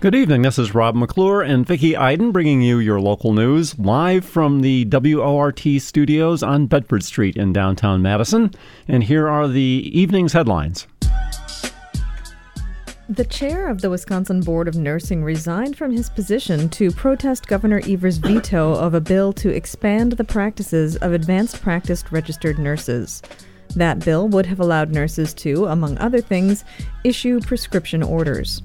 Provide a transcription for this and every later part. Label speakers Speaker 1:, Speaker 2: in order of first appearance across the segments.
Speaker 1: Good evening. This is Rob McClure and Vicki Iden bringing you your local news live from the WORT studios on Bedford Street in downtown Madison. And here are the evening's headlines.
Speaker 2: The chair of the Wisconsin Board of Nursing resigned from his position to protest Governor Evers' veto of a bill to expand the practices of advanced practice registered nurses. That bill would have allowed nurses to, among other things, issue prescription orders.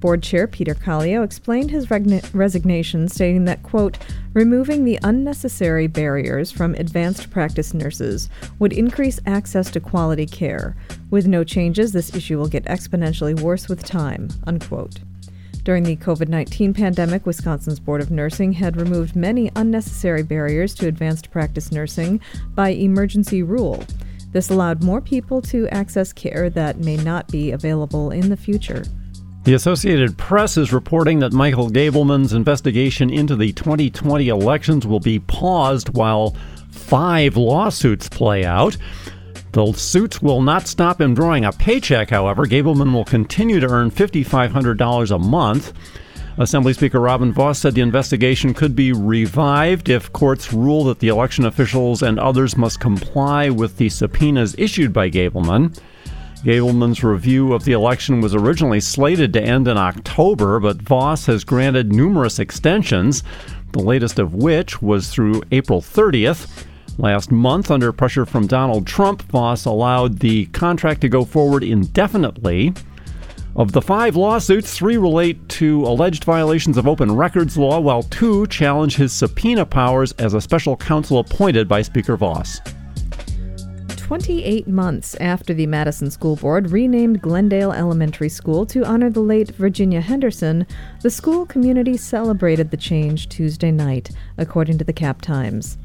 Speaker 2: Board Chair Peter Kallio explained his resignation, stating that, quote, removing the unnecessary barriers from advanced practice nurses would increase access to quality care. With no changes, this issue will get exponentially worse with time, unquote. During the COVID 19 pandemic, Wisconsin's Board of Nursing had removed many unnecessary barriers to advanced practice nursing by emergency rule. This allowed more people to access care that may not be available in the future.
Speaker 1: The Associated Press is reporting that Michael Gableman's investigation into the 2020 elections will be paused while five lawsuits play out. The suits will not stop him drawing a paycheck, however. Gableman will continue to earn $5,500 a month. Assembly Speaker Robin Vos said the investigation could be revived if courts rule that the election officials and others must comply with the subpoenas issued by Gableman. Gableman's review of the election was originally slated to end in October, but Vos has granted numerous extensions, the latest of which was through April 30th. Last month, under pressure from Donald Trump, Vos allowed the contract to go forward indefinitely. Of the five lawsuits, three relate to alleged violations of open records law, while two challenge his subpoena powers as a special counsel appointed by Speaker Vos.
Speaker 2: 28 months after the Madison School Board renamed Glendale Elementary School to honor the late Virginia Henderson, the school community celebrated the change Tuesday night, according to the Cap Times.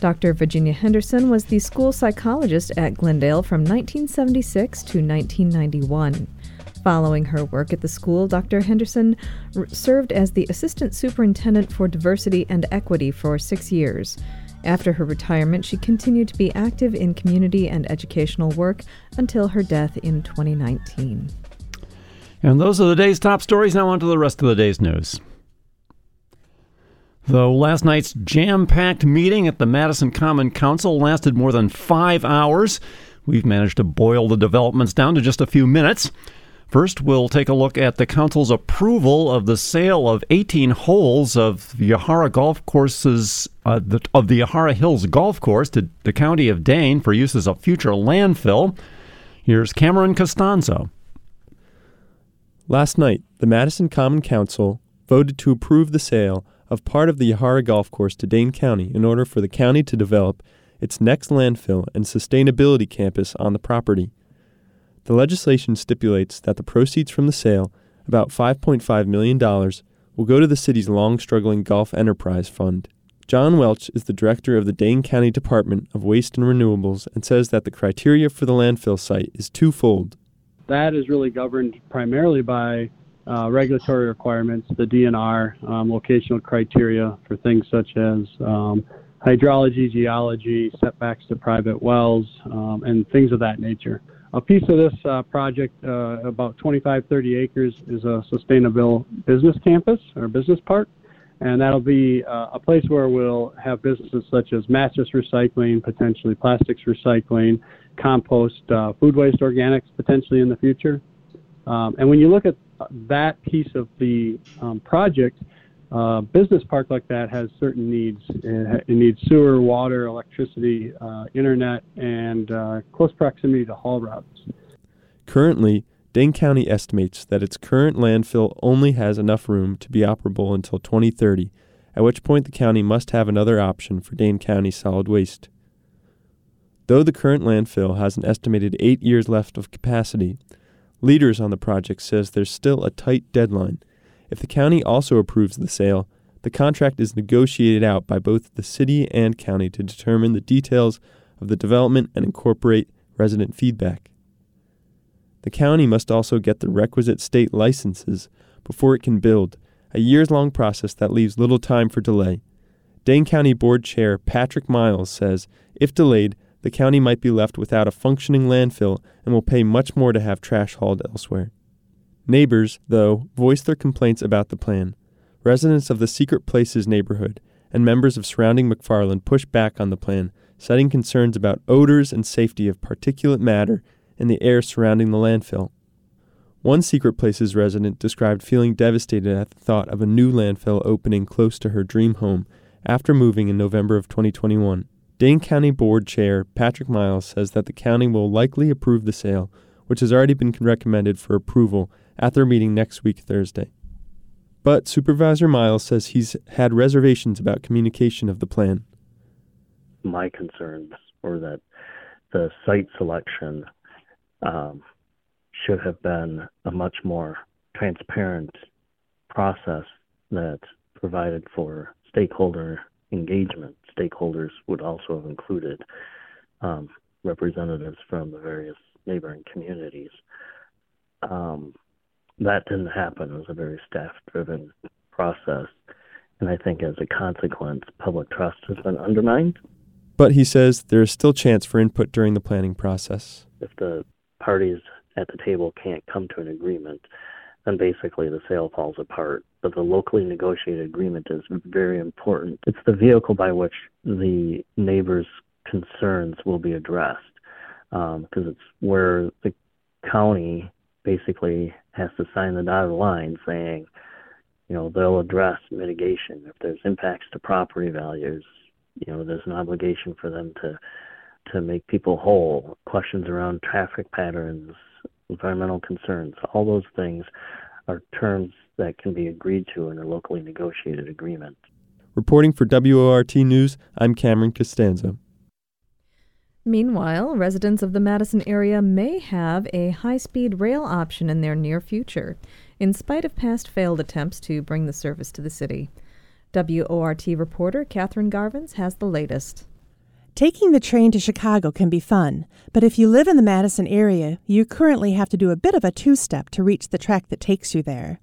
Speaker 2: Dr. Virginia Henderson was the school psychologist at Glendale from 1976 to 1991. Following her work at the school, Dr. Henderson r- served as the Assistant Superintendent for Diversity and Equity for six years. After her retirement, she continued to be active in community and educational work until her death in 2019.
Speaker 1: And those are the day's top stories. Now, on to the rest of the day's news. Though last night's jam packed meeting at the Madison Common Council lasted more than five hours, we've managed to boil the developments down to just a few minutes. First, we'll take a look at the council's approval of the sale of 18 holes of the Yahara Golf Courses uh, the, of the Yahara Hills Golf Course to the county of Dane for use as a future landfill. Here's Cameron Costanzo.
Speaker 3: Last night, the Madison Common Council voted to approve the sale of part of the Yahara Golf Course to Dane County in order for the county to develop its next landfill and sustainability campus on the property. The legislation stipulates that the proceeds from the sale, about $5.5 million, will go to the city's long struggling Golf Enterprise Fund. John Welch is the director of the Dane County Department of Waste and Renewables and says that the criteria for the landfill site is twofold.
Speaker 4: That is really governed primarily by uh, regulatory requirements, the DNR, um, locational criteria for things such as um, hydrology, geology, setbacks to private wells, um, and things of that nature. A piece of this uh, project, uh, about 25, 30 acres, is a sustainable business campus or business park. And that'll be uh, a place where we'll have businesses such as mattress recycling, potentially plastics recycling, compost, uh, food waste organics, potentially in the future. Um, and when you look at that piece of the um, project, uh, business park like that has certain needs. It, it needs sewer, water, electricity, uh, internet, and uh, close proximity to haul routes.
Speaker 3: Currently, Dane County estimates that its current landfill only has enough room to be operable until 2030, at which point the county must have another option for Dane County solid waste. Though the current landfill has an estimated eight years left of capacity, leaders on the project says there's still a tight deadline if the county also approves the sale, the contract is negotiated out by both the city and county to determine the details of the development and incorporate resident feedback. The county must also get the requisite state licenses before it can build, a years long process that leaves little time for delay. Dane County Board Chair Patrick Miles says if delayed, the county might be left without a functioning landfill and will pay much more to have trash hauled elsewhere. Neighbors, though, voiced their complaints about the plan. Residents of the Secret Places neighborhood and members of surrounding McFarland pushed back on the plan, citing concerns about odors and safety of particulate matter in the air surrounding the landfill. One Secret Places resident described feeling devastated at the thought of a new landfill opening close to her dream home after moving in November of 2021. Dane County Board Chair Patrick Miles says that the county will likely approve the sale, which has already been recommended for approval at their meeting next week, Thursday. But Supervisor Miles says he's had reservations about communication of the plan.
Speaker 5: My concerns were that the site selection um, should have been a much more transparent process that provided for stakeholder engagement. Stakeholders would also have included um, representatives from the various neighboring communities. Um, that didn't happen. It was a very staff driven process. And I think as a consequence, public trust has been undermined.
Speaker 3: But he says there is still chance for input during the planning process.
Speaker 5: If the parties at the table can't come to an agreement, then basically the sale falls apart. But the locally negotiated agreement is very important. It's the vehicle by which the neighbors' concerns will be addressed because um, it's where the county basically has to sign the dotted line saying, you know, they'll address mitigation. If there's impacts to property values, you know, there's an obligation for them to to make people whole. Questions around traffic patterns, environmental concerns, all those things are terms that can be agreed to in a locally negotiated agreement.
Speaker 3: Reporting for WORT News, I'm Cameron Costanzo.
Speaker 2: Meanwhile, residents of the Madison area may have a high speed rail option in their near future, in spite of past failed attempts to bring the service to the city. WORT reporter Catherine Garvins has the latest.
Speaker 6: Taking the train to Chicago can be fun, but if you live in the Madison area, you currently have to do a bit of a two step to reach the track that takes you there.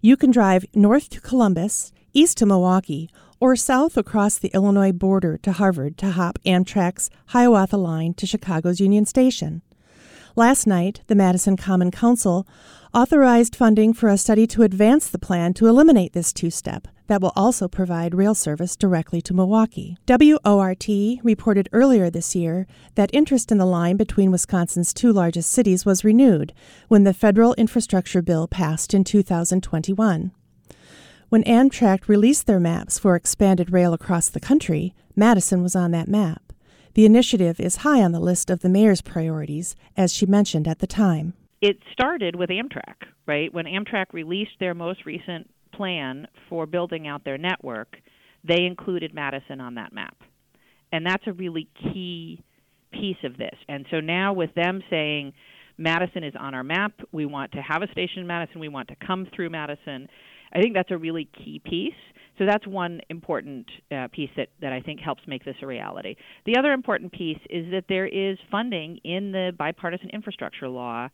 Speaker 6: You can drive north to Columbus, east to Milwaukee, or south across the Illinois border to Harvard to hop Amtrak's Hiawatha Line to Chicago's Union Station. Last night, the Madison Common Council authorized funding for a study to advance the plan to eliminate this two step that will also provide rail service directly to Milwaukee. WORT reported earlier this year that interest in the line between Wisconsin's two largest cities was renewed when the federal infrastructure bill passed in 2021. When Amtrak released their maps for expanded rail across the country, Madison was on that map. The initiative is high on the list of the mayor's priorities, as she mentioned at the time.
Speaker 7: It started with Amtrak, right? When Amtrak released their most recent plan for building out their network, they included Madison on that map. And that's a really key piece of this. And so now with them saying Madison is on our map, we want to have a station in Madison, we want to come through Madison, I think that's a really key piece. So that's one important uh, piece that, that I think helps make this a reality. The other important piece is that there is funding in the bipartisan infrastructure law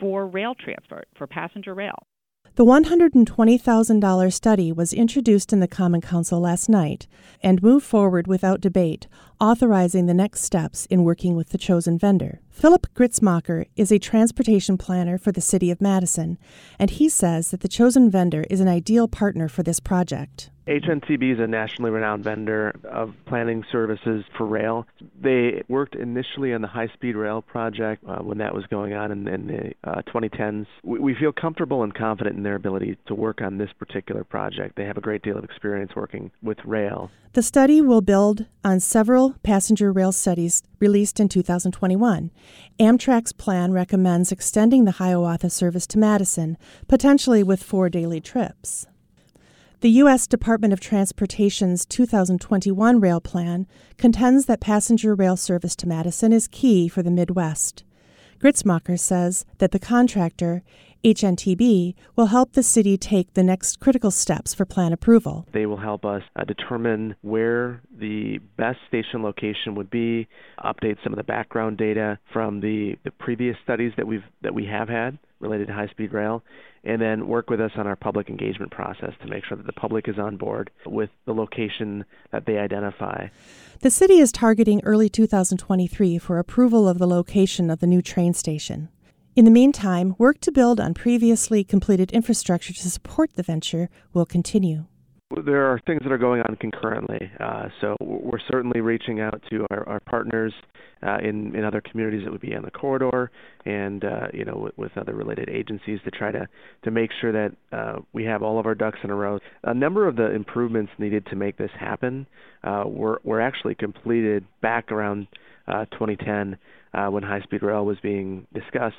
Speaker 7: for rail transport, for passenger rail.
Speaker 6: The $120,000 study was introduced in the Common Council last night and moved forward without debate, authorizing the next steps in working with the chosen vendor. Philip Gritzmacher is a transportation planner for the City of Madison, and he says that the chosen vendor is an ideal partner for this project.
Speaker 8: HNTB is a nationally renowned vendor of planning services for rail. They worked initially on the high speed rail project uh, when that was going on in, in the uh, 2010s. We, we, feel comfortable and confident in their ability to work on this particular project. They have a great deal of experience working with rail.
Speaker 6: The study will build on several passenger rail studies released in 2021. Amtrak's plan recommends extending the Hiawatha service to Madison, potentially with four daily trips. The U.S. Department of Transportation's 2021 rail plan contends that passenger rail service to Madison is key for the Midwest. Gritzmacher says that the contractor, HNTB, will help the city take the next critical steps for plan approval.
Speaker 8: They will help us uh, determine where the best station location would be, update some of the background data from the, the previous studies that we've that we have had related to high speed rail, and then work with us on our public engagement process to make sure that the public is on board with the location that they identify.
Speaker 6: The city is targeting early 2023 for approval of the location of the new train station. In the meantime, work to build on previously completed infrastructure to support the venture will continue.
Speaker 8: There are things that are going on concurrently. Uh, so we're certainly reaching out to our, our partners uh, in, in other communities that would be on the corridor and uh, you know with, with, other related agencies to try to, to make sure that uh, we have all of our ducks in a row. A number of the improvements needed to make this happen uh, were, were actually completed back around uh, 2010 when high speed rail was being discussed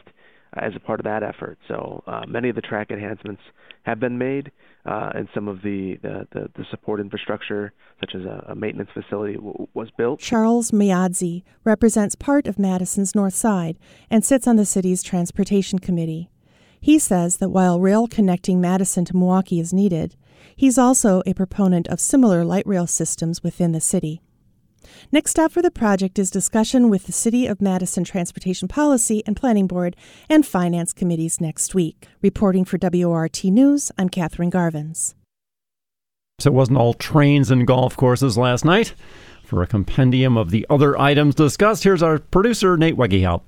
Speaker 8: as a part of that effort. So uh, many of the track enhancements have been made, uh, and some of the, the, the, the, support infrastructure, such as a, a maintenance facility, w- was built.
Speaker 6: Charles Myadze represents part of Madison's North Side and sits on the city's transportation committee. He says that while rail connecting Madison to Milwaukee is needed, he's also a proponent of similar light rail systems within the city. Next stop for the project is discussion with the City of Madison Transportation Policy and Planning Board and Finance Committees next week. Reporting for WORT News, I'm Katherine Garvins.
Speaker 1: So it wasn't all trains and golf courses last night. For a compendium of the other items discussed, here's our producer, Nate Wegehaupt.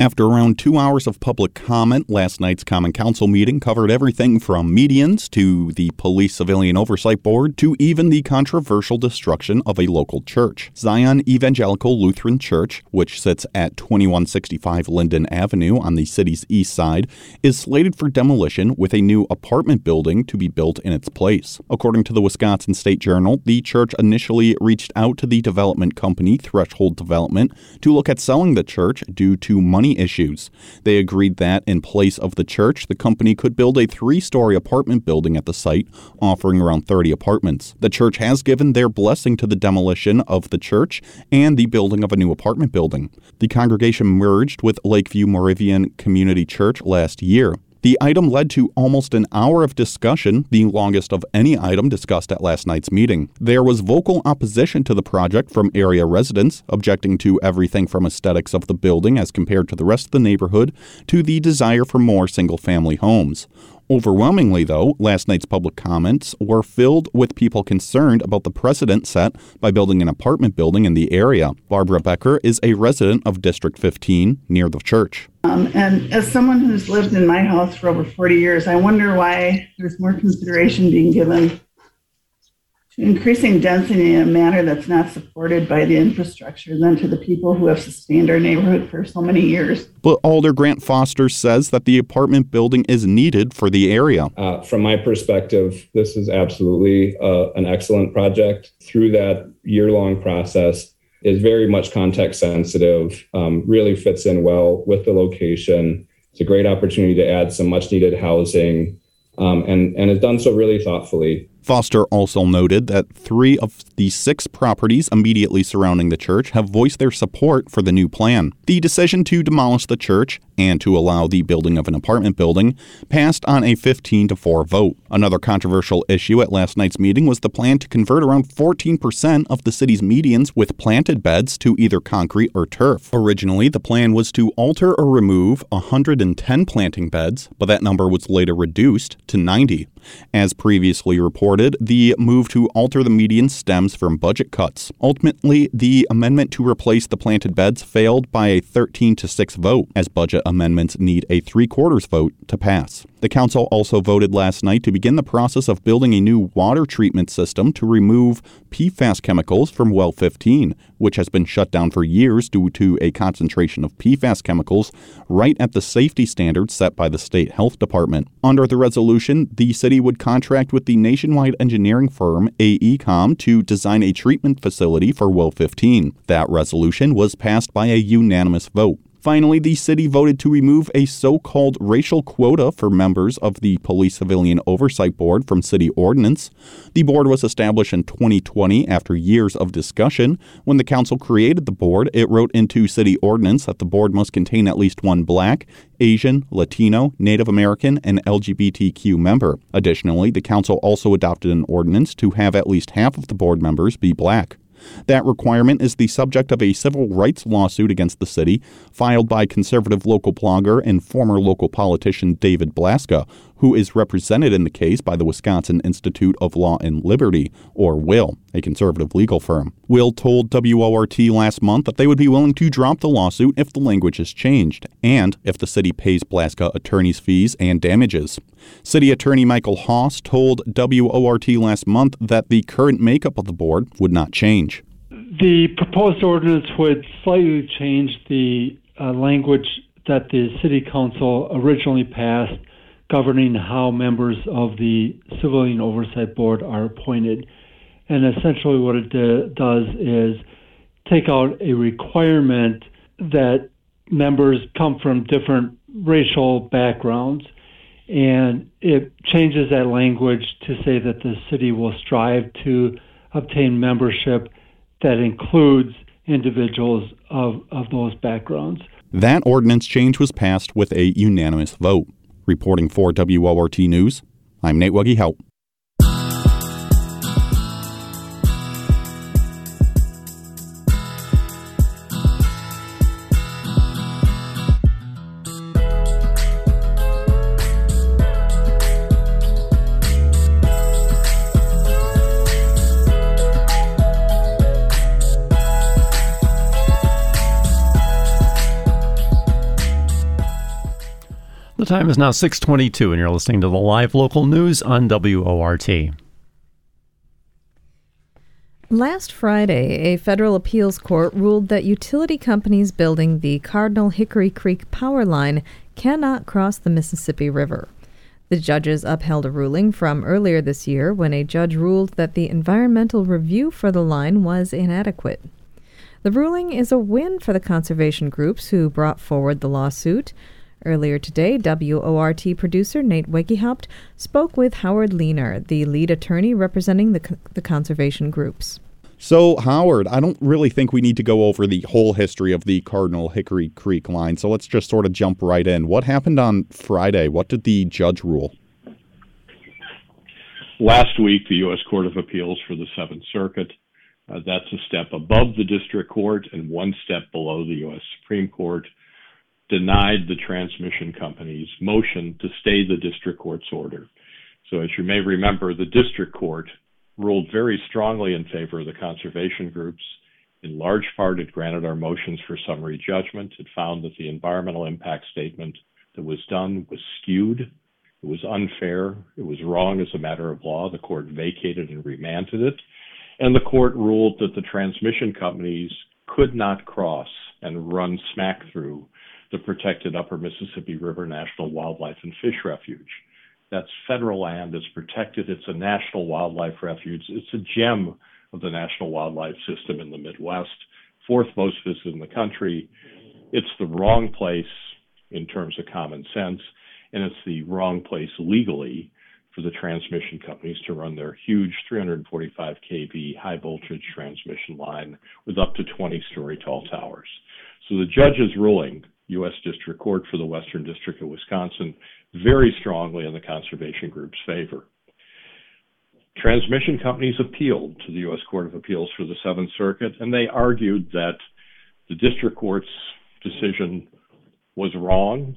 Speaker 9: After around two hours of public comment, last night's Common Council meeting covered everything from medians to the Police Civilian Oversight Board to even the controversial destruction of a local church. Zion Evangelical Lutheran Church, which sits at 2165 Linden Avenue on the city's east side, is slated for demolition with a new apartment building to be built in its place. According to the Wisconsin State Journal, the church initially reached out to the development company Threshold Development to look at selling the church due to money money issues. They agreed that, in place of the church, the company could build a three story apartment building at the site, offering around 30 apartments. The church has given their blessing to the demolition of the church and the building of a new apartment building. The congregation merged with Lakeview Moravian Community Church last year. The item led to almost an hour of discussion, the longest of any item discussed at last night's meeting. There was vocal opposition to the project from area residents, objecting to everything from aesthetics of the building as compared to the rest of the neighborhood to the desire for more single family homes. Overwhelmingly, though, last night's public comments were filled with people concerned about the precedent set by building an apartment building in the area. Barbara Becker is a resident of District 15 near the church.
Speaker 10: Um, and as someone who's lived in my house for over 40 years, I wonder why there's more consideration being given increasing density in a manner that's not supported by the infrastructure than to the people who have sustained our neighborhood for so many years.
Speaker 9: But Alder Grant Foster says that the apartment building is needed for the area.
Speaker 11: Uh, from my perspective, this is absolutely uh, an excellent project. Through that year long process, is very much context sensitive, um, really fits in well with the location. It's a great opportunity to add some much needed housing um, and, and has done so really thoughtfully.
Speaker 9: Foster also noted that three of the six properties immediately surrounding the church have voiced their support for the new plan. The decision to demolish the church and to allow the building of an apartment building passed on a 15 to 4 vote. Another controversial issue at last night's meeting was the plan to convert around 14% of the city's medians with planted beds to either concrete or turf. Originally, the plan was to alter or remove 110 planting beds, but that number was later reduced to 90. As previously reported, the move to alter the median stems from budget cuts. Ultimately, the amendment to replace the planted beds failed by a 13 to 6 vote, as budget amendments need a three quarters vote to pass. The council also voted last night to begin the process of building a new water treatment system to remove PFAS chemicals from well 15, which has been shut down for years due to a concentration of PFAS chemicals right at the safety standards set by the state health department. Under the resolution, the city would contract with the nationwide engineering firm AECOM to design a treatment facility for well 15. That resolution was passed by a unanimous vote. Finally, the city voted to remove a so called racial quota for members of the Police Civilian Oversight Board from city ordinance. The board was established in 2020 after years of discussion. When the council created the board, it wrote into city ordinance that the board must contain at least one black, Asian, Latino, Native American, and LGBTQ member. Additionally, the council also adopted an ordinance to have at least half of the board members be black. That requirement is the subject of a civil rights lawsuit against the city filed by conservative local blogger and former local politician David Blaska, who is represented in the case by the Wisconsin Institute of Law and Liberty, or WILL, a conservative legal firm. WILL told WORT last month that they would be willing to drop the lawsuit if the language is changed, and if the city pays Blaska attorney's fees and damages. City Attorney Michael Haas told WORT last month that the current makeup of the board would not change.
Speaker 12: The proposed ordinance would slightly change the uh, language that the City Council originally passed governing how members of the Civilian Oversight Board are appointed. And essentially, what it do, does is take out a requirement that members come from different racial backgrounds. And it changes that language to say that the city will strive to obtain membership that includes individuals of, of those backgrounds.
Speaker 9: That ordinance change was passed with a unanimous vote. Reporting for WORT News, I'm Nate
Speaker 1: Wegehaupt. Time is now 622 and you're listening to the live local news on WORT.
Speaker 2: Last Friday, a federal appeals court ruled that utility companies building the Cardinal Hickory Creek power line cannot cross the Mississippi River. The judges upheld a ruling from earlier this year when a judge ruled that the environmental review for the line was inadequate. The ruling is a win for the conservation groups who brought forward the lawsuit. Earlier today, WORT producer Nate Wegehaupt spoke with Howard Learner, the lead attorney representing the, the conservation groups.
Speaker 9: So, Howard, I don't really think we need to go over the whole history of the Cardinal Hickory Creek line, so let's just sort of jump right in. What happened on Friday? What did the judge rule?
Speaker 13: Last week, the U.S. Court of Appeals for the Seventh Circuit, uh, that's a step above the district court and one step below the U.S. Supreme Court, denied the transmission company's motion to stay the district court's order. So, as you may remember, the district court ruled very strongly in favor of the conservation groups. In large part, it granted our motions for summary judgment. It found that the environmental impact statement that was done was skewed. It was unfair. It was wrong as a matter of law. The court vacated and remanded it. And the court ruled that the transmission companies could not cross and run smack through the protected Upper Mississippi River National Wildlife and Fish Refuge. That's federal land. It's protected. It's a national wildlife refuge. It's a gem of the national wildlife system in the Midwest, fourth most visited in the country. It's the wrong place in terms of common sense, and it's the wrong place legally for the transmission companies to run their huge 345 kV high voltage transmission line with up to 20 story tall towers. So the judge's ruling U.S. District Court for the Western District of Wisconsin very strongly in the conservation group's favor. Transmission companies appealed to the U.S. Court of Appeals for the Seventh Circuit, and they argued that the district court's decision was wrong.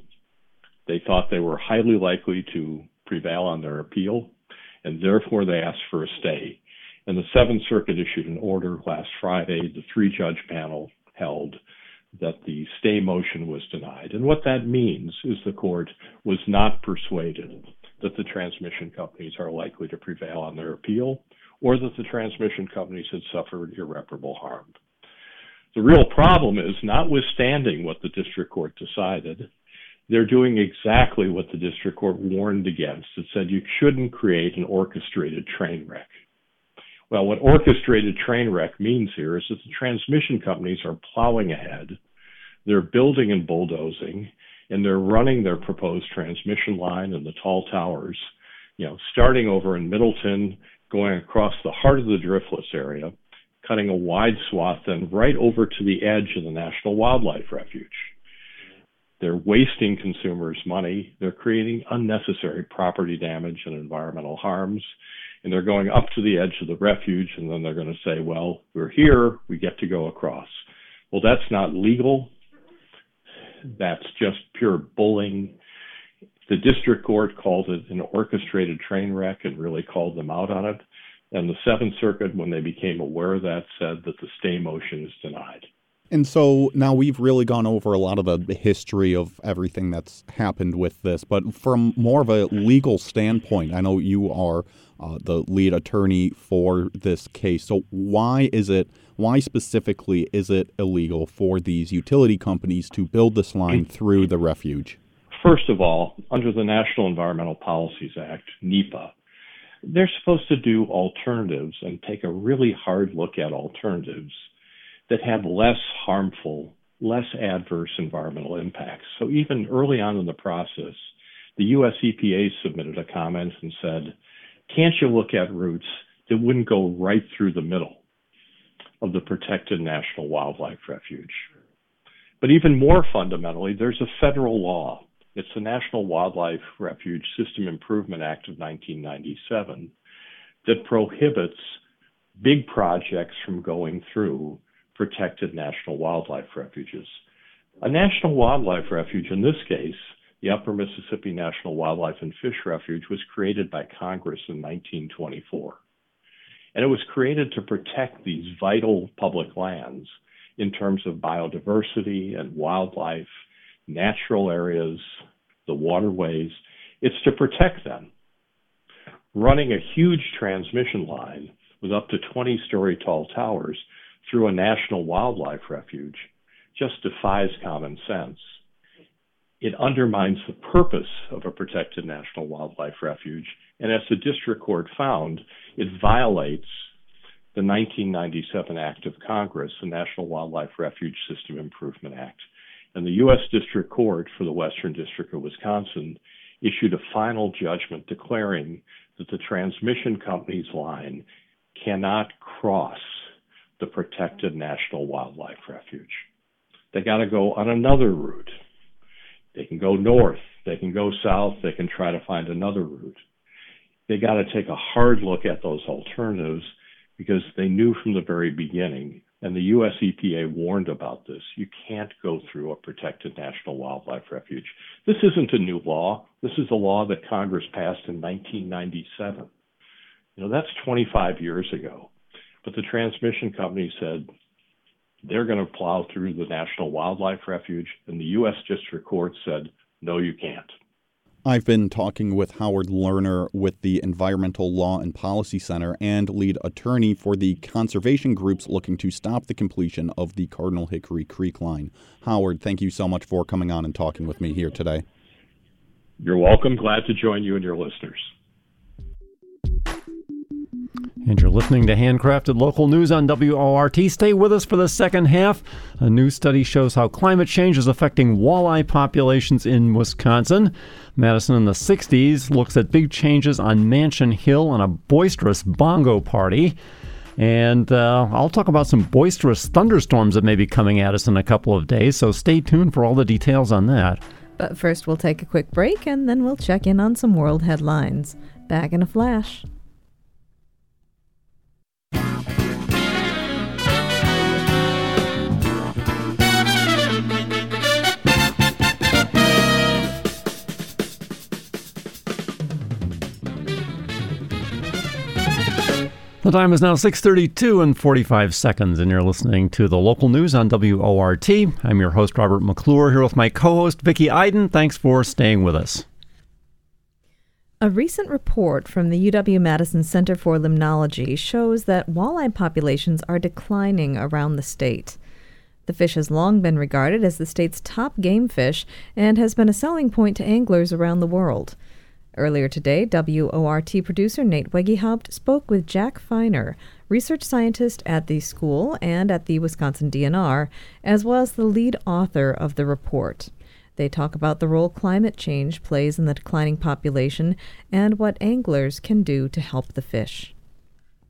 Speaker 13: They thought they were highly likely to prevail on their appeal, and therefore they asked for a stay. And the Seventh Circuit issued an order last Friday. The three judge panel held that the stay motion was denied. And what that means is the court was not persuaded that the transmission companies are likely to prevail on their appeal or that the transmission companies had suffered irreparable harm. The real problem is, notwithstanding what the district court decided, they're doing exactly what the district court warned against. It said you shouldn't create an orchestrated train wreck. Well, what orchestrated train wreck means here is that the transmission companies are plowing ahead, they're building and bulldozing, and they're running their proposed transmission line and the tall towers, you know, starting over in Middleton, going across the heart of the driftless area, cutting a wide swath, then right over to the edge of the National Wildlife Refuge. They're wasting consumers' money. They're creating unnecessary property damage and environmental harms and they're going up to the edge of the refuge, and then they're going to say, well, we're here, we get to go across. Well, that's not legal. That's just pure bullying. The district court called it an orchestrated train wreck and really called them out on it. And the Seventh Circuit, when they became aware of that, said that the stay motion is denied.
Speaker 9: And so now we've really gone over a lot of the history of everything that's happened with this, but from more of a legal standpoint, I know you are uh, the lead attorney for this case. So why is it, why specifically is it illegal for these utility companies to build this line through the refuge?
Speaker 13: First of all, under the National Environmental Policies Act, NEPA, they're supposed to do alternatives and take a really hard look at alternatives that have less harmful, less adverse environmental impacts. So even early on in the process, the US EPA submitted a comment and said, can't you look at routes that wouldn't go right through the middle of the protected National Wildlife Refuge? But even more fundamentally, there's a federal law. It's the National Wildlife Refuge System Improvement Act of 1997 that prohibits big projects from going through protected national wildlife refuges. A national wildlife refuge, in this case, the Upper Mississippi National Wildlife and Fish Refuge, was created by Congress in 1924. And it was created to protect these vital public lands in terms of biodiversity and wildlife, natural areas, the waterways. It's to protect them. Running a huge transmission line with up to 20 story tall towers through a national wildlife refuge just defies common sense. It undermines the purpose of a protected national wildlife refuge, and as the district court found, it violates the 1997 Act of Congress, the National Wildlife Refuge System Improvement Act. And the U.S. District Court for the Western District of Wisconsin issued a final judgment declaring that the transmission company's line cannot cross the protected National Wildlife Refuge. They got to go on another route. They can go north, they can go south, they can try to find another route. They got to take a hard look at those alternatives because they knew from the very beginning, and the US EPA warned about this. You can't go through a protected national wildlife refuge. This isn't a new law. This is a law that Congress passed in 1997. You know, that's 25 years ago. But the transmission company said they're going to plow through the National Wildlife Refuge, and the U.S. District Court said, no, you can't.
Speaker 9: I've been talking with Howard Learner with the Environmental Law and Policy Center and lead attorney for the conservation groups looking to stop the completion of the Cardinal Hickory Creek line. Howard, thank you so much for coming on and talking with me here today.
Speaker 13: You're welcome. Glad to join you and your listeners.
Speaker 1: And you're listening to Handcrafted Local News on WORT. Stay with us for the second half. A new study shows how climate change is affecting walleye populations in Wisconsin. Madison in the 60s looks at big changes on Mansion Hill and a boisterous bongo party. And uh, I'll talk about some boisterous thunderstorms that may be coming at us in a couple of days, so stay tuned for all the details on that.
Speaker 2: But first, we'll take a quick break and then we'll check in on some world headlines. Back in a flash.
Speaker 1: The time is now 6:32 and 45 seconds and you're listening to the local news on WORT. I'm your host Robert McClure here with my co-host Vicki Iden. Thanks for staying with us.
Speaker 2: A recent report from the UW-Madison Center for Limnology shows that walleye populations are declining around the state. The fish has long been regarded as the state's top game fish and has been a selling point to anglers around the world. Earlier today, WORT producer Nate Wegehaupt spoke with Zach Feiner, research scientist at the school and at the Wisconsin DNR, as well as the lead author of the report. They talk about the role climate change plays in the declining population and what anglers can do to help the fish.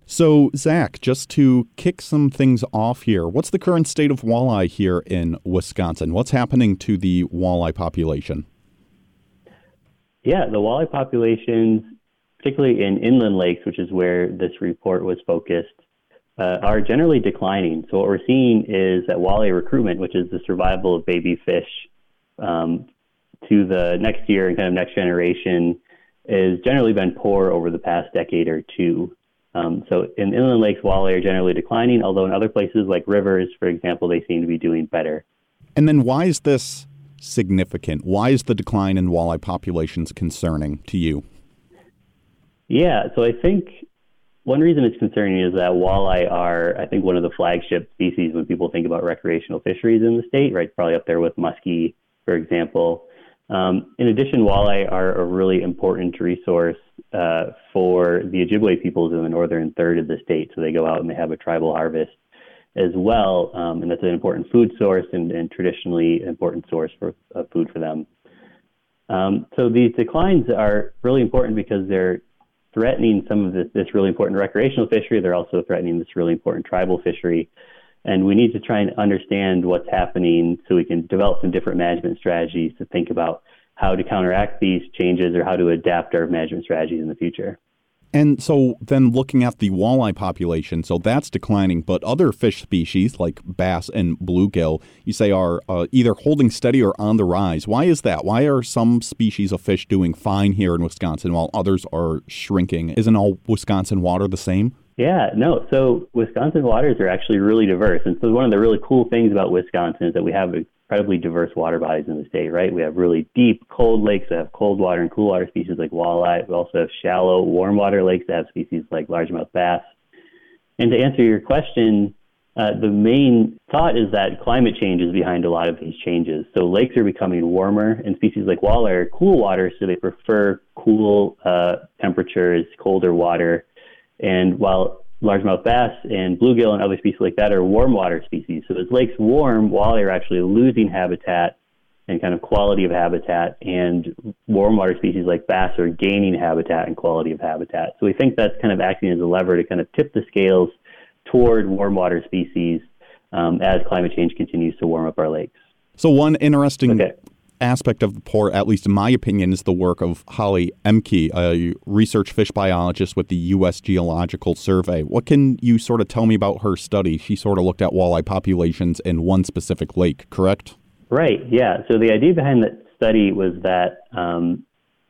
Speaker 9: So, Zach, just to kick some things off here, what's the current state of walleye here in Wisconsin? What's happening to the walleye population?
Speaker 14: Yeah, the walleye populations, particularly in inland lakes, which is where this report was focused, uh, are generally declining. So what we're seeing is that walleye recruitment, which is the survival of baby fish um, to the next year and kind of next generation has generally been poor over the past decade or two. Um, so in inland lakes, walleye are generally declining, although in other places like rivers, for example, they seem to be doing better.
Speaker 9: And then why is this significant? Why is the decline in walleye populations concerning to you?
Speaker 14: Yeah, so I think one reason it's concerning is that walleye are, I think, one of the flagship species when people think about recreational fisheries in the state, right? Probably up there with muskie, for example. Um, in addition, walleye are a really important resource uh, for the Ojibwe peoples in the northern third of the state. So they go out and they have a tribal harvest as well, um, and that's an important food source and, and traditionally an important source for uh, food for them. Um, so these declines are really important because they're threatening some of this, this really important recreational fishery. They're also threatening this really important tribal fishery. And we need to try and understand what's happening so we can develop some different management strategies to think about how to counteract these changes or how to adapt our management strategies in the future.
Speaker 9: And so then looking at the walleye population, so that's declining, but other fish species like bass and bluegill, you say are uh, either holding steady or on the rise. Why is that? Why are some species of fish doing fine here in Wisconsin while others are shrinking? Isn't all Wisconsin water the same?
Speaker 14: Yeah, no. So Wisconsin waters are actually really diverse. And so one of the really cool things about Wisconsin is that we have incredibly diverse water bodies in the state, right? We have really deep, cold lakes that have cold water and cool water species like walleye. We also have shallow, warm water lakes that have species like largemouth bass. And to answer your question, uh, the main thought is that climate change is behind a lot of these changes. So lakes are becoming warmer, and species like walleye are cool water, so they prefer cool uh, temperatures, colder water. And while largemouth bass and bluegill and other species like that are warm water species, so as lakes warm, walleye are actually losing habitat and kind of quality of habitat, and warm water species like bass are gaining habitat and quality of habitat. So we think that's kind of acting as a lever to kind of tip the scales toward warm water species um, as climate change continues to warm up our lakes.
Speaker 9: So one interesting okay aspect of the report, at least in my opinion, is the work of Holly Embke, a research fish biologist with the U.S. Geological Survey. What can you sort of tell me about her study? She sort of looked at walleye populations in one specific lake, correct?
Speaker 14: Right, yeah. So the idea behind that study was that um,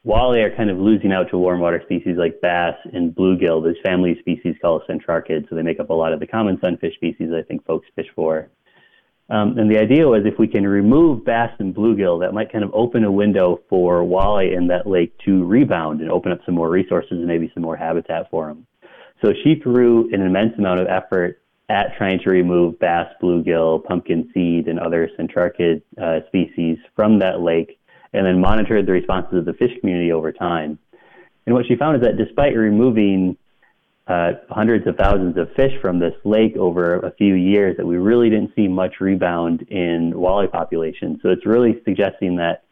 Speaker 14: walleye are kind of losing out to warm water species like bass and bluegill, this family species called centrarchids. So they make up a lot of the common sunfish species I think folks fish for. Um, and the idea was if we can remove bass and bluegill, that might kind of open a window for walleye in that lake to rebound and open up some more resources and maybe some more habitat for them. So she threw an immense amount of effort at trying to remove bass, bluegill, pumpkin seed, and other centrarchid uh, species from that lake, and then monitored the responses of the fish community over time. And what she found is that despite removing uh, hundreds of thousands of fish from this lake over a few years that we really didn't see much rebound in walleye population. So it's really suggesting that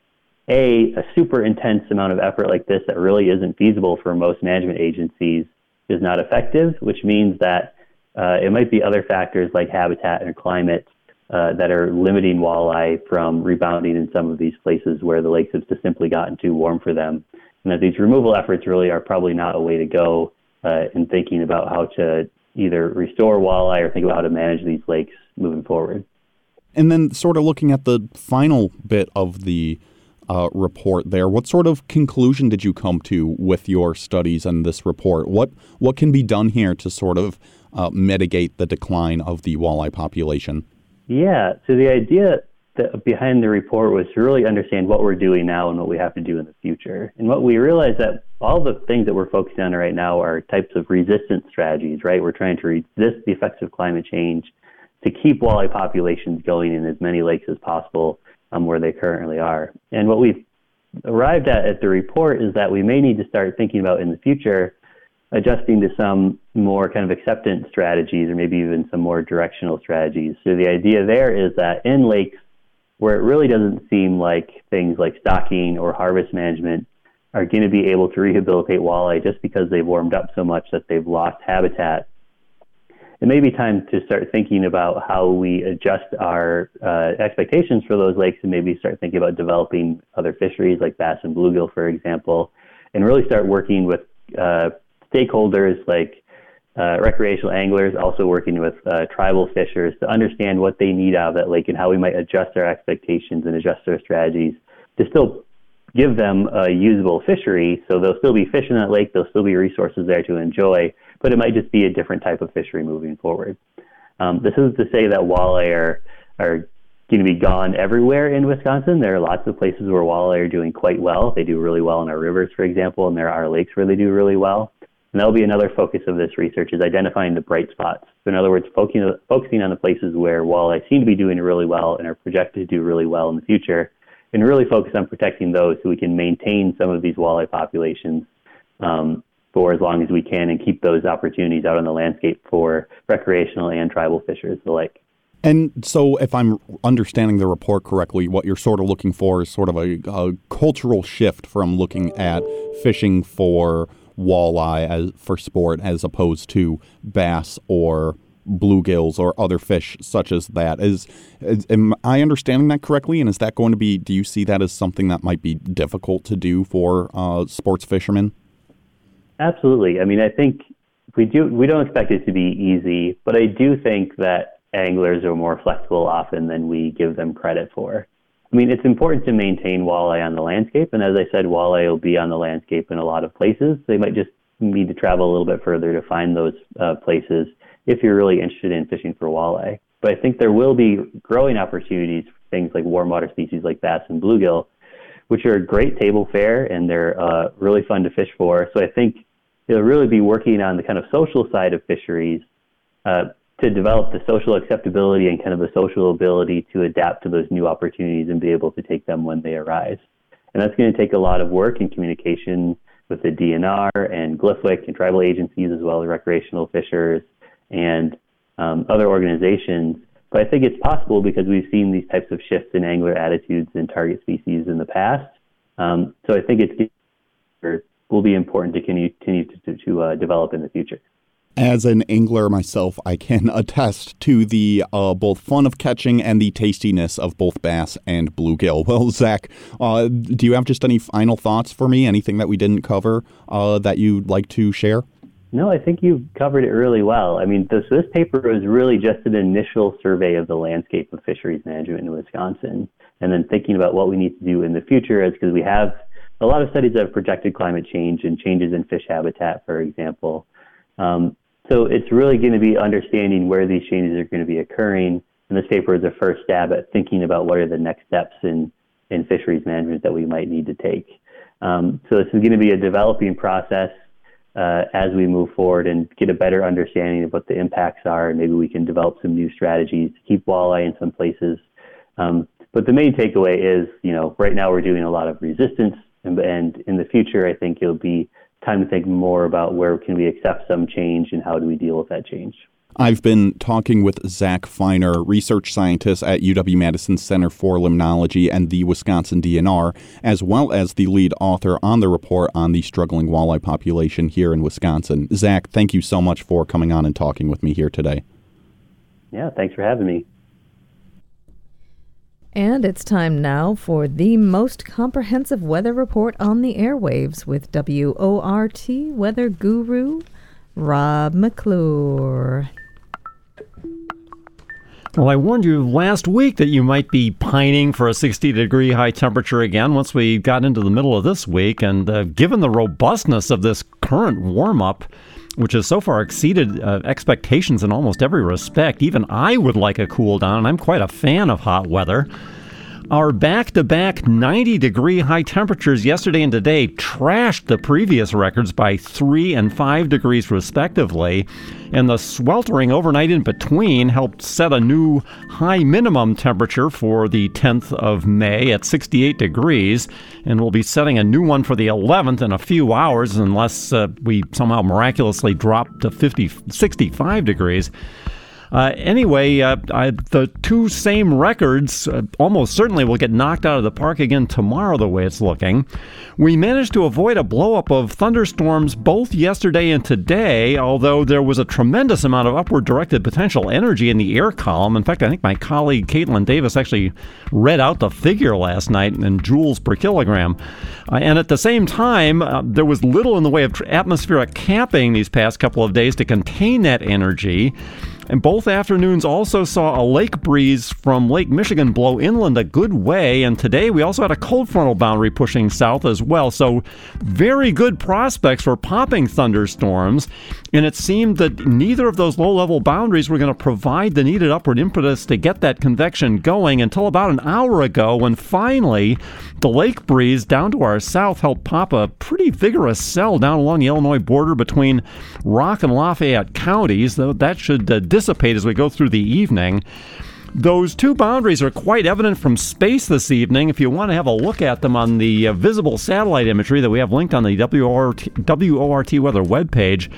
Speaker 14: a a super intense amount of effort like this that really isn't feasible for most management agencies is not effective, which means that uh, it might be other factors like habitat and climate uh, that are limiting walleye from rebounding in some of these places where the lakes have just simply gotten too warm for them. And that these removal efforts really are probably not a way to go uh, in thinking about how to either restore walleye or think about how to manage these lakes moving forward.
Speaker 9: And then, sort of looking at the final bit of the uh, report there, what sort of conclusion did you come to with your studies and this report? What what can be done here to sort of uh, mitigate the decline of the walleye population?
Speaker 14: Yeah, so the idea that behind the report was to really understand what we're doing now and what we have to do in the future. And what we realized that all the things that we're focusing on right now are types of resistance strategies, right? We're trying to resist the effects of climate change to keep walleye populations going in as many lakes as possible um, where they currently are. And what we've arrived at at the report is that we may need to start thinking about in the future adjusting to some more kind of acceptance strategies or maybe even some more directional strategies. So the idea there is that in lakes where it really doesn't seem like things like stocking or harvest management are going to be able to rehabilitate walleye just because they've warmed up so much that they've lost habitat. It may be time to start thinking about how we adjust our uh, expectations for those lakes and maybe start thinking about developing other fisheries like bass and bluegill, for example, and really start working with uh, stakeholders like uh, recreational anglers, also working with uh, tribal fishers to understand what they need out of that lake and how we might adjust our expectations and adjust our strategies to still give them a usable fishery. So there'll still be fish in that lake, there'll still be resources there to enjoy, but it might just be a different type of fishery moving forward. Um, this is to say that walleye are, are going to be gone everywhere in Wisconsin. There are lots of places where walleye are doing quite well. They do really well in our rivers, for example, and there are lakes where they do really well. And that'll be another focus of this research is identifying the bright spots. So in other words, focusing, focusing on the places where walleye seem to be doing really well and are projected to do really well in the future, and really focus on protecting those so we can maintain some of these walleye populations um, for as long as we can and keep those opportunities out on the landscape for recreational and tribal fishers alike.
Speaker 9: And so, if I'm understanding the report correctly, what you're sort of looking for is sort of a, a cultural shift from looking at fishing for walleye as for sport as opposed to bass or bluegills or other fish such as that. Is, is, am I understanding that correctly? And is that going to be? Do you see that as something that might be difficult to do for uh, sports fishermen?
Speaker 14: Absolutely. I mean, I think we do. We don't expect it to be easy, but I do think that anglers are more flexible often than we give them credit for. I mean, it's important to maintain walleye on the landscape, and as I said, walleye will be on the landscape in a lot of places. They might just need to travel a little bit further to find those uh, places if you're really interested in fishing for walleye. But I think there will be growing opportunities for things like warm water species like bass and bluegill, which are great table fare and they're uh, really fun to fish for. So I think it'll really be working on the kind of social side of fisheries uh, to develop the social acceptability and kind of the social ability to adapt to those new opportunities and be able to take them when they arise. And that's going to take a lot of work and communication with the DNR and GLIFWC and tribal agencies as well as recreational fishers and um, other organizations. But I think it's possible because we've seen these types of shifts in angler attitudes and target species in the past. Um, so I think it will be important to continue, continue to, to uh, develop in the future
Speaker 9: as an angler myself, I can attest to the uh, both fun of catching and the tastiness of both bass and bluegill. Well, Zach, uh, do you have just any final thoughts for me? Anything that we didn't cover uh, that you'd like to share?
Speaker 14: No, I think you covered it really well. I mean, this, this paper was really just an initial survey of the landscape of fisheries management in Wisconsin, and then thinking about what we need to do in the future, is because we have a lot of studies that have projected climate change and changes in fish habitat, for example. Um, so it's really going to be understanding where these changes are going to be occurring. And this paper is a first stab at thinking about what are the next steps in, in fisheries management that we might need to take. Um, so this is going to be a developing process uh, as we move forward and get a better understanding of what the impacts are. And maybe we can develop some new strategies to keep walleye in some places. Um, but the main takeaway is, you know, right now we're doing a lot of resistance, and, and in the future, I think it'll be time to think more about where can we accept some change and how do we deal with that change.
Speaker 9: I've been talking with Zach Feiner, research scientist at UW Madison Center for Limnology and the Wisconsin DNR, as well as the lead author on the report on the struggling walleye population here in Wisconsin. Zach, thank you so much for coming on and talking with me here today.
Speaker 14: Yeah, thanks for having me.
Speaker 2: And it's time now for the most comprehensive weather report on the airwaves with WORT weather guru Rob McClure.
Speaker 1: Well, I warned you last week that you might be pining for a 60 degree high temperature again once we got into the middle of this week. And uh, given the robustness of this current warm up, which has so far exceeded uh, expectations in almost every respect. Even I would like a cool down, and I'm quite a fan of hot weather. Our back to back 90 degree high temperatures yesterday and today trashed the previous records by 3 and 5 degrees respectively, and the sweltering overnight in between helped set a new high minimum temperature for the 10th of May at 68 degrees, and we'll be setting a new one for the 11th in a few hours unless uh, we somehow miraculously drop to 50, 65 degrees. Uh, anyway, uh, I, the two same records uh, almost certainly will get knocked out of the park again tomorrow, the way it's looking. We managed to avoid a blowup of thunderstorms both yesterday and today, although there was a tremendous amount of upward directed potential energy in the air column. In fact, I think my colleague Caitlin Davis actually read out the figure last night in joules per kilogram. Uh, and at the same time, uh, there was little in the way of atmospheric capping these past couple of days to contain that energy. And both afternoons also saw a lake breeze from Lake Michigan blow inland a good way. And today we also had a cold frontal boundary pushing south as well. So, very good prospects for popping thunderstorms. And it seemed that neither of those low level boundaries were going to provide the needed upward impetus to get that convection going until about an hour ago when finally the lake breeze down to our south helped pop a pretty vigorous cell down along the Illinois border between Rock and Lafayette counties. Though that should uh, dissipate as we go through the evening. Those two boundaries are quite evident from space this evening. If you want to have a look at them on the uh, visible satellite imagery that we have linked on the WORT, WORT weather webpage,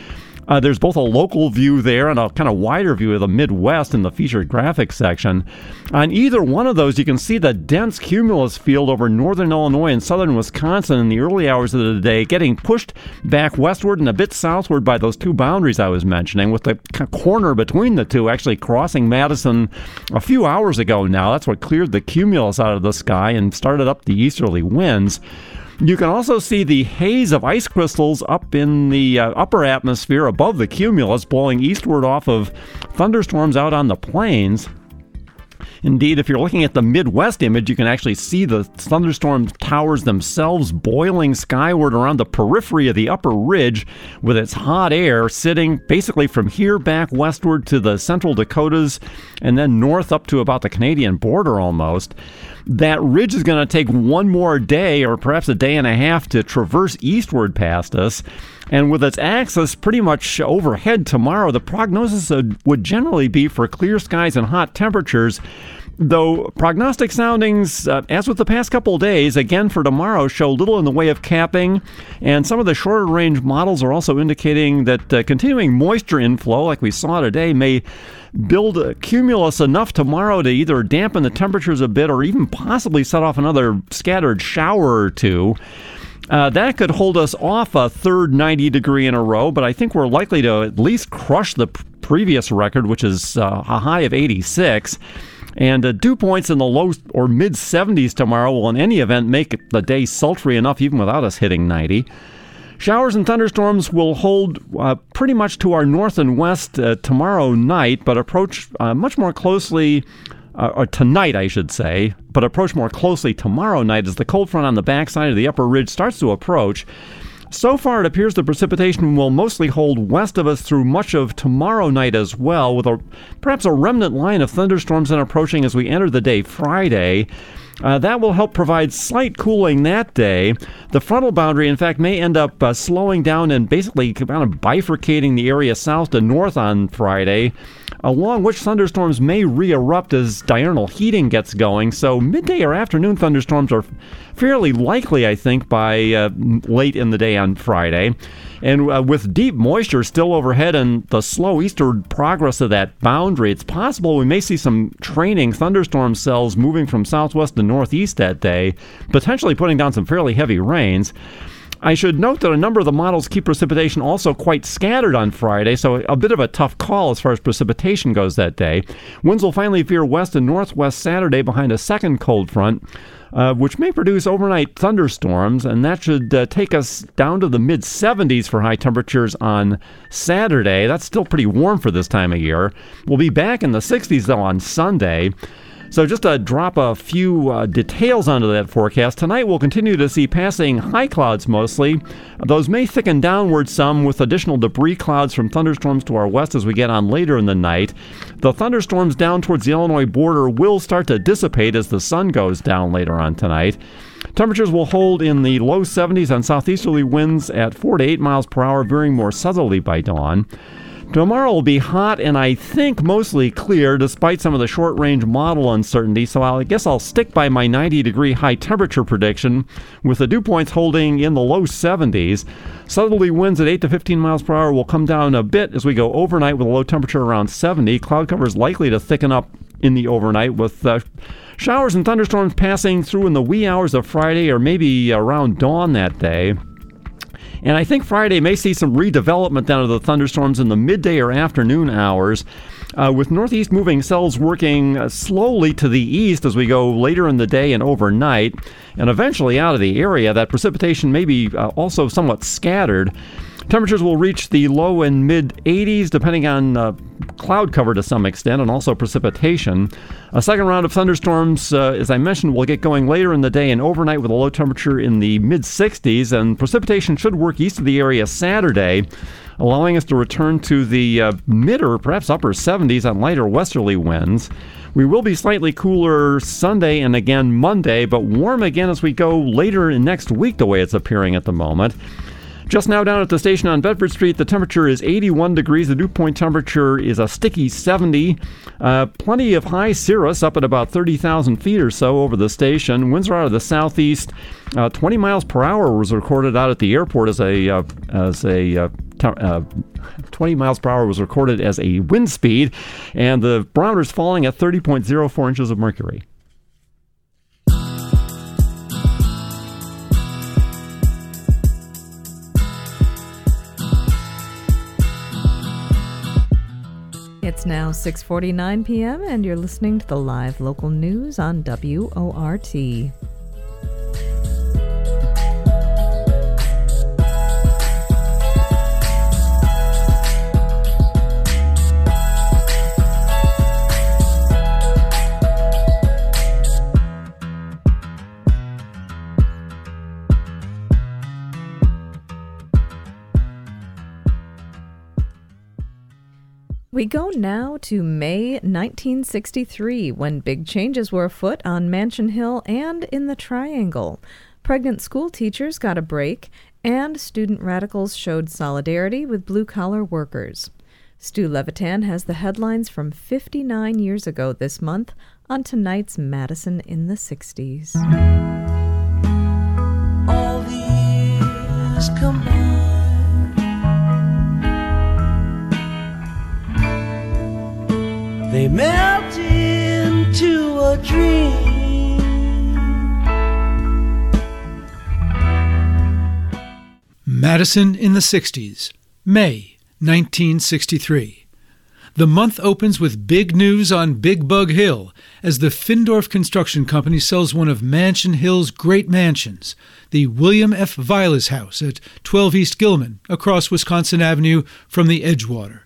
Speaker 1: uh, there's both a local view there and a kind of wider view of the Midwest in the featured graphics section. On either one of those, you can see the dense cumulus field over northern Illinois and southern Wisconsin in the early hours of the day, getting pushed back westward and a bit southward by those two boundaries I was mentioning, with the corner between the two actually crossing Madison a few hours ago now. That's what cleared the cumulus out of the sky and started up the easterly winds. You can also see the haze of ice crystals up in the uh, upper atmosphere above the cumulus blowing eastward off of thunderstorms out on the plains. Indeed, if you're looking at the Midwest image, you can actually see the thunderstorm towers themselves boiling skyward around the periphery of the upper ridge with its hot air sitting basically from here back westward to the central Dakotas and then north up to about the Canadian border almost. That ridge is going to take one more day or perhaps a day and a half to traverse eastward past us. And with its axis pretty much overhead tomorrow, the prognosis would generally be for clear skies and hot temperatures. Though prognostic soundings, uh, as with the past couple days, again for tomorrow, show little in the way of capping, and some of the shorter range models are also indicating that uh, continuing moisture inflow, like we saw today, may build cumulus enough tomorrow to either dampen the temperatures a bit or even possibly set off another scattered shower or two. Uh, that could hold us off a third 90 degree in a row, but I think we're likely to at least crush the previous record, which is uh, a high of 86. And uh, dew points in the low or mid 70s tomorrow will, in any event, make the day sultry enough even without us hitting 90. Showers and thunderstorms will hold uh, pretty much to our north and west uh, tomorrow night, but approach uh, much more closely, uh, or tonight, I should say, but approach more closely tomorrow night as the cold front on the backside of the upper ridge starts to approach. So far, it appears the precipitation will mostly hold west of us through much of tomorrow night as well, with a, perhaps a remnant line of thunderstorms then approaching as we enter the day Friday. Uh, that will help provide slight cooling that day. The frontal boundary, in fact, may end up uh, slowing down and basically kind of bifurcating the area south to north on Friday, along which thunderstorms may re erupt as diurnal heating gets going. So, midday or afternoon thunderstorms are fairly likely, I think, by uh, late in the day on Friday. And uh, with deep moisture still overhead and the slow eastward progress of that boundary, it's possible we may see some training thunderstorm cells moving from southwest to northeast that day, potentially putting down some fairly heavy rains. I should note that a number of the models keep precipitation also quite scattered on Friday, so a bit of a tough call as far as precipitation goes that day. Winds will finally veer west and northwest Saturday behind a second cold front uh, which may produce overnight thunderstorms, and that should uh, take us down to the mid 70s for high temperatures on Saturday. That's still pretty warm for this time of year. We'll be back in the 60s though on Sunday. So, just to drop a few uh, details onto that forecast, tonight we'll continue to see passing high clouds mostly. Those may thicken downward some with additional debris clouds from thunderstorms to our west as we get on later in the night. The thunderstorms down towards the Illinois border will start to dissipate as the sun goes down later on tonight. Temperatures will hold in the low 70s on southeasterly winds at 4 to 8 miles per hour, veering more southerly by dawn. Tomorrow will be hot and I think mostly clear despite some of the short range model uncertainty, so I guess I'll stick by my 90 degree high temperature prediction with the dew points holding in the low 70s. Southerly winds at 8 to 15 miles per hour will come down a bit as we go overnight with a low temperature around 70. Cloud cover is likely to thicken up in the overnight with uh, showers and thunderstorms passing through in the wee hours of Friday or maybe around dawn that day. And I think Friday may see some redevelopment down of the thunderstorms in the midday or afternoon hours. Uh, with northeast moving cells working uh, slowly to the east as we go later in the day and overnight, and eventually out of the area, that precipitation may be uh, also somewhat scattered. Temperatures will reach the low and mid 80s, depending on uh, cloud cover to some extent and also precipitation. A second round of thunderstorms, uh, as I mentioned, will get going later in the day and overnight with a low temperature in the mid 60s, and precipitation should work east of the area Saturday allowing us to return to the uh, mid or perhaps upper 70s on lighter westerly winds. We will be slightly cooler Sunday and again Monday, but warm again as we go later in next week, the way it's appearing at the moment. Just now down at the station on Bedford Street, the temperature is 81 degrees. The dew point temperature is a sticky 70. Uh, plenty of high cirrus up at about 30,000 feet or so over the station. Winds are out of the southeast. Uh, 20 miles per hour was recorded out at the airport as a uh, as a uh, uh, 20 miles per hour was recorded as a wind speed, and the barometer is falling at 30.04 inches of mercury.
Speaker 2: It's now 6:49 p.m. and you're listening to the live local news on WORT. We go now to May 1963 when big changes were afoot on Mansion Hill and in the Triangle. Pregnant school teachers got a break, and student radicals showed solidarity with blue collar workers. Stu Levitan has the headlines from 59 years ago this month on tonight's Madison in the 60s.
Speaker 15: Melt into a dream. Madison in the 60s, May 1963. The month opens with big news on Big Bug Hill as the Findorff Construction Company sells one of Mansion Hill's great mansions, the William F. Vilas House at 12 East Gilman, across Wisconsin Avenue from the Edgewater.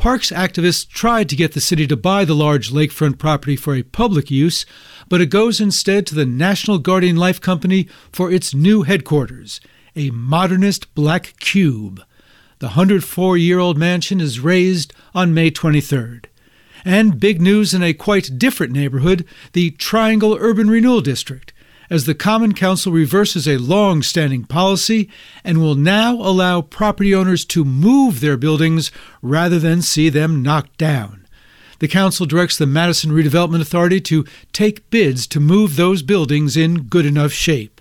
Speaker 15: Parks activists tried to get the city to buy the large lakefront property for a public use, but it goes instead to the National Guardian Life Company for its new headquarters, a modernist black cube. The 104 year old mansion is razed on May 23rd. And big news in a quite different neighborhood, the Triangle Urban Renewal District, as the Common Council reverses a long standing policy and will now allow property owners to move their buildings rather than see them knocked down. The Council directs the Madison Redevelopment Authority to take bids to move those buildings in good enough shape.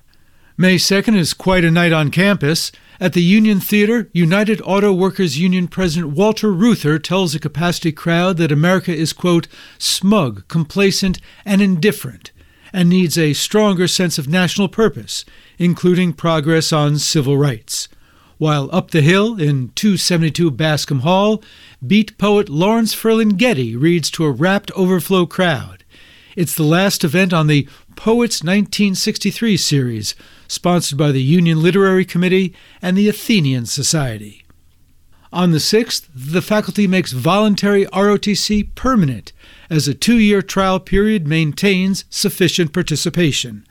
Speaker 15: May 2nd is quite a night on campus. At the Union Theater, United Auto Workers Union President Walter Reuther tells a capacity crowd that America is, quote, smug, complacent, and indifferent and needs a stronger sense of national purpose, including progress on civil rights. While up the hill in 272 Bascom Hall, beat poet Lawrence Ferlinghetti reads to a rapt overflow crowd. It's the last event on the Poets 1963 series, sponsored by the Union Literary Committee and the Athenian Society. On the 6th, the faculty makes voluntary ROTC permanent as a two year trial period maintains sufficient participation.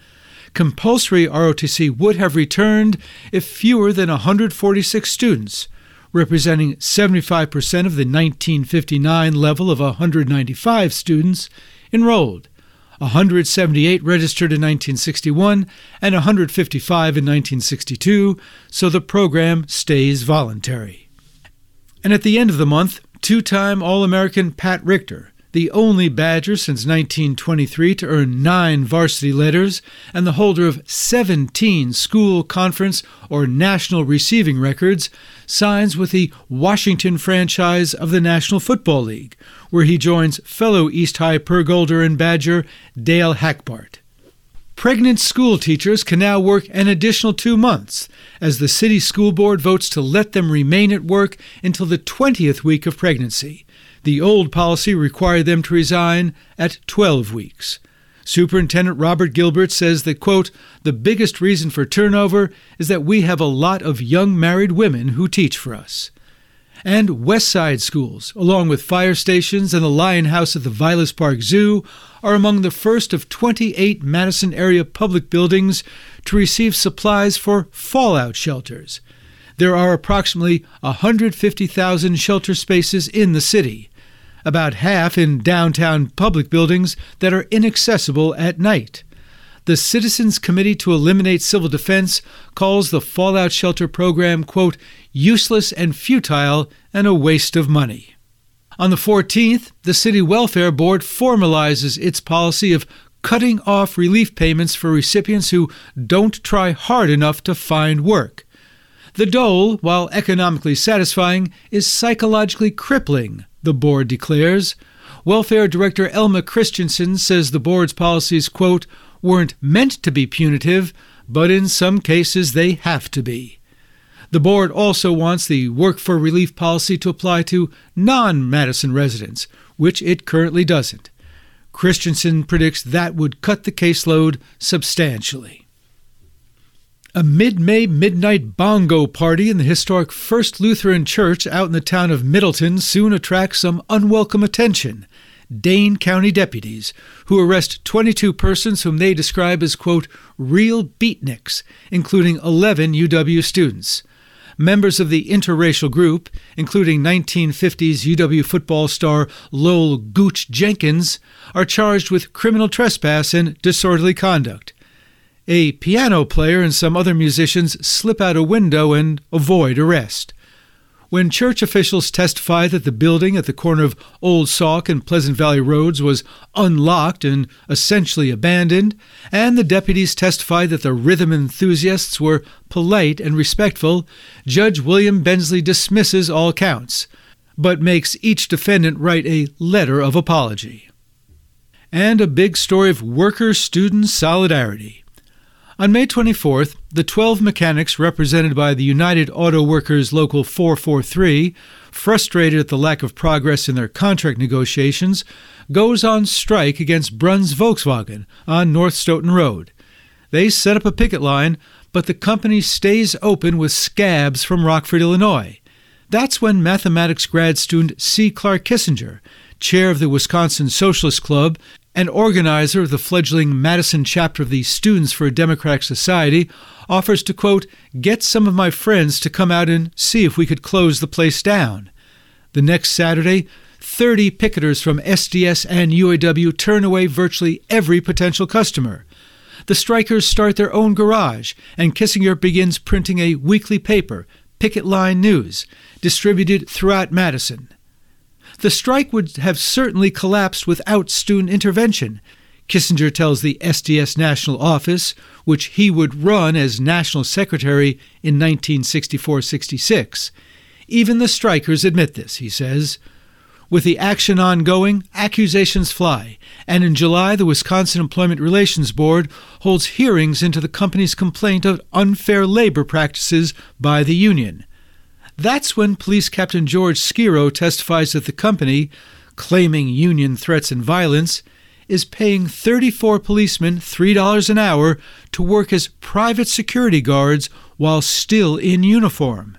Speaker 15: Compulsory ROTC would have returned if fewer than 146 students, representing 75% of the 1959 level of 195 students, enrolled. 178 registered in 1961 and 155 in 1962, so the program stays voluntary. And at the end of the month, two time All American Pat Richter the only Badger since 1923 to earn nine varsity letters, and the holder of 17 school conference or national receiving records, signs with the Washington franchise of the National Football League, where he joins fellow East High Purgolder and Badger Dale Hackbart. Pregnant school teachers can now work an additional two months, as the city school board votes to let them remain at work until the 20th week of pregnancy. The old policy required them to resign at 12 weeks. Superintendent Robert Gilbert says that, quote, the biggest reason for turnover is that we have a lot of young married women who teach for us. And West Side schools, along with fire stations and the Lion House at the Vilas Park Zoo, are among the first of 28 Madison area public buildings to receive supplies for fallout shelters. There are approximately 150,000 shelter spaces in the city, about half in downtown public buildings that are inaccessible at night. The Citizens Committee to Eliminate Civil Defense calls the fallout shelter program, quote, useless and futile and a waste of money. On the 14th, the City Welfare Board formalizes its policy of cutting off relief payments for recipients who don't try hard enough to find work. The dole, while economically satisfying, is psychologically crippling, the board declares. Welfare Director Elma Christensen says the board's policies, quote, weren't meant to be punitive, but in some cases they have to be. The board also wants the work for relief policy to apply to non Madison residents, which it currently doesn't. Christensen predicts that would cut the caseload substantially. A mid May midnight bongo party in the historic First Lutheran Church out in the town of Middleton soon attracts some unwelcome attention Dane County deputies, who arrest 22 persons whom they describe as, quote, real beatniks, including 11 UW students. Members of the interracial group, including 1950s UW football star Lowell Gooch Jenkins, are charged with criminal trespass and disorderly conduct. A piano player and some other musicians slip out a window and avoid arrest. When church officials testify that the building at the corner of Old Sauk and Pleasant Valley Roads was unlocked and essentially abandoned, and the deputies testify that the rhythm enthusiasts were polite and respectful, Judge William Bensley dismisses all counts, but makes each defendant write a letter of apology. And a big story of worker student solidarity. On May 24th, the 12 mechanics represented by the United Auto Workers Local 443, frustrated at the lack of progress in their contract negotiations, goes on strike against Bruns Volkswagen on North Stoughton Road. They set up a picket line, but the company stays open with scabs from Rockford, Illinois. That's when mathematics grad student C. Clark Kissinger, chair of the Wisconsin Socialist Club an organizer of the fledgling Madison chapter of the Students for a Democratic Society, offers to, quote, get some of my friends to come out and see if we could close the place down. The next Saturday, 30 picketers from SDS and UAW turn away virtually every potential customer. The strikers start their own garage, and Kissinger begins printing a weekly paper, Picket Line News, distributed throughout Madison. The strike would have certainly collapsed without student intervention. Kissinger tells the SDS National Office, which he would run as National Secretary in 1964 66. Even the strikers admit this, he says. With the action ongoing, accusations fly, and in July, the Wisconsin Employment Relations Board holds hearings into the company's complaint of unfair labor practices by the union. That's when Police Captain George Skiro testifies that the company, claiming union threats and violence, is paying 34 policemen $3 an hour to work as private security guards while still in uniform.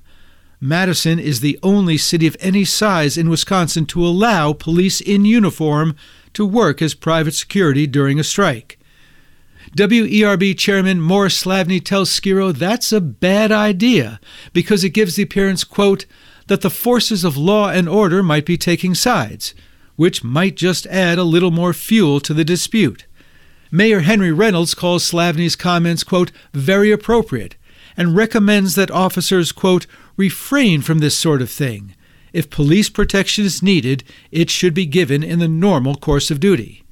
Speaker 15: Madison is the only city of any size in Wisconsin to allow police in uniform to work as private security during a strike. WERB Chairman Morris Slavney tells Skiro that's a bad idea because it gives the appearance, quote, that the forces of law and order might be taking sides, which might just add a little more fuel to the dispute. Mayor Henry Reynolds calls Slavney's comments, quote, very appropriate and recommends that officers, quote, refrain from this sort of thing. If police protection is needed, it should be given in the normal course of duty.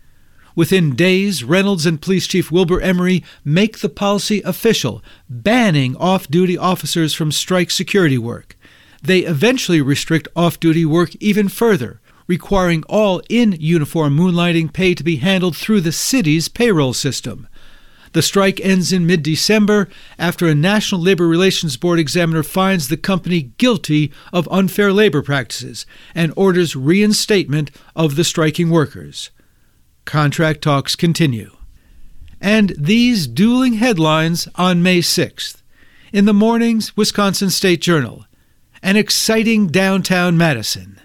Speaker 15: Within days, Reynolds and Police Chief Wilbur Emery make the policy official, banning off duty officers from strike security work. They eventually restrict off duty work even further, requiring all in uniform moonlighting pay to be handled through the city's payroll system. The strike ends in mid December after a National Labor Relations Board examiner finds the company guilty of unfair labor practices and orders reinstatement of the striking workers. Contract talks continue. and these dueling headlines on May 6th. In the mornings, Wisconsin State Journal, an exciting downtown Madison.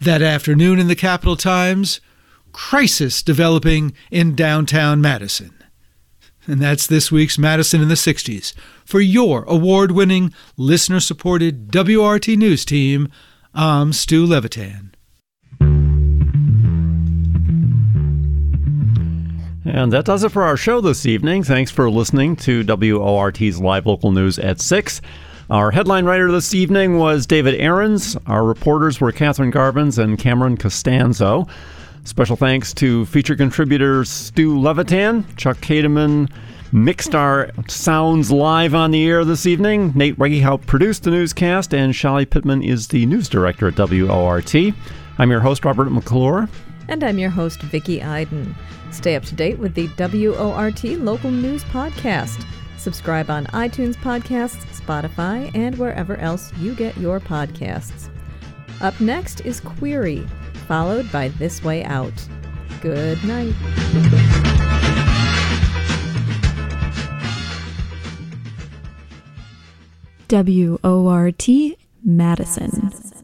Speaker 15: That afternoon in the Capital Times, crisis developing in downtown Madison. And that's this week's Madison in the 60s. For your award winning, listener supported WORT News team, I'm Stu Levitan.
Speaker 1: And that does it for our show this evening. Thanks for listening to WORT's live local news at 6. Our headline writer this evening was David Ahrens. Our reporters were Catherine Garbins and Cameron Costanzo. Special thanks to feature contributors Stu Levitan, Chuck Kademan, mixed our sounds live on the air this evening. Nate Wegehaupt produced the newscast, and Shelly Pittman is the news director at WORT. I'm your host, Robert McClure.
Speaker 2: And I'm your host, Vicki Iden. Stay up to date with the WORT Local News Podcast. Subscribe on iTunes Podcasts, Spotify, and wherever else you get your podcasts. Up next is Query, followed by This Way Out. Good night.
Speaker 16: WORT Madison.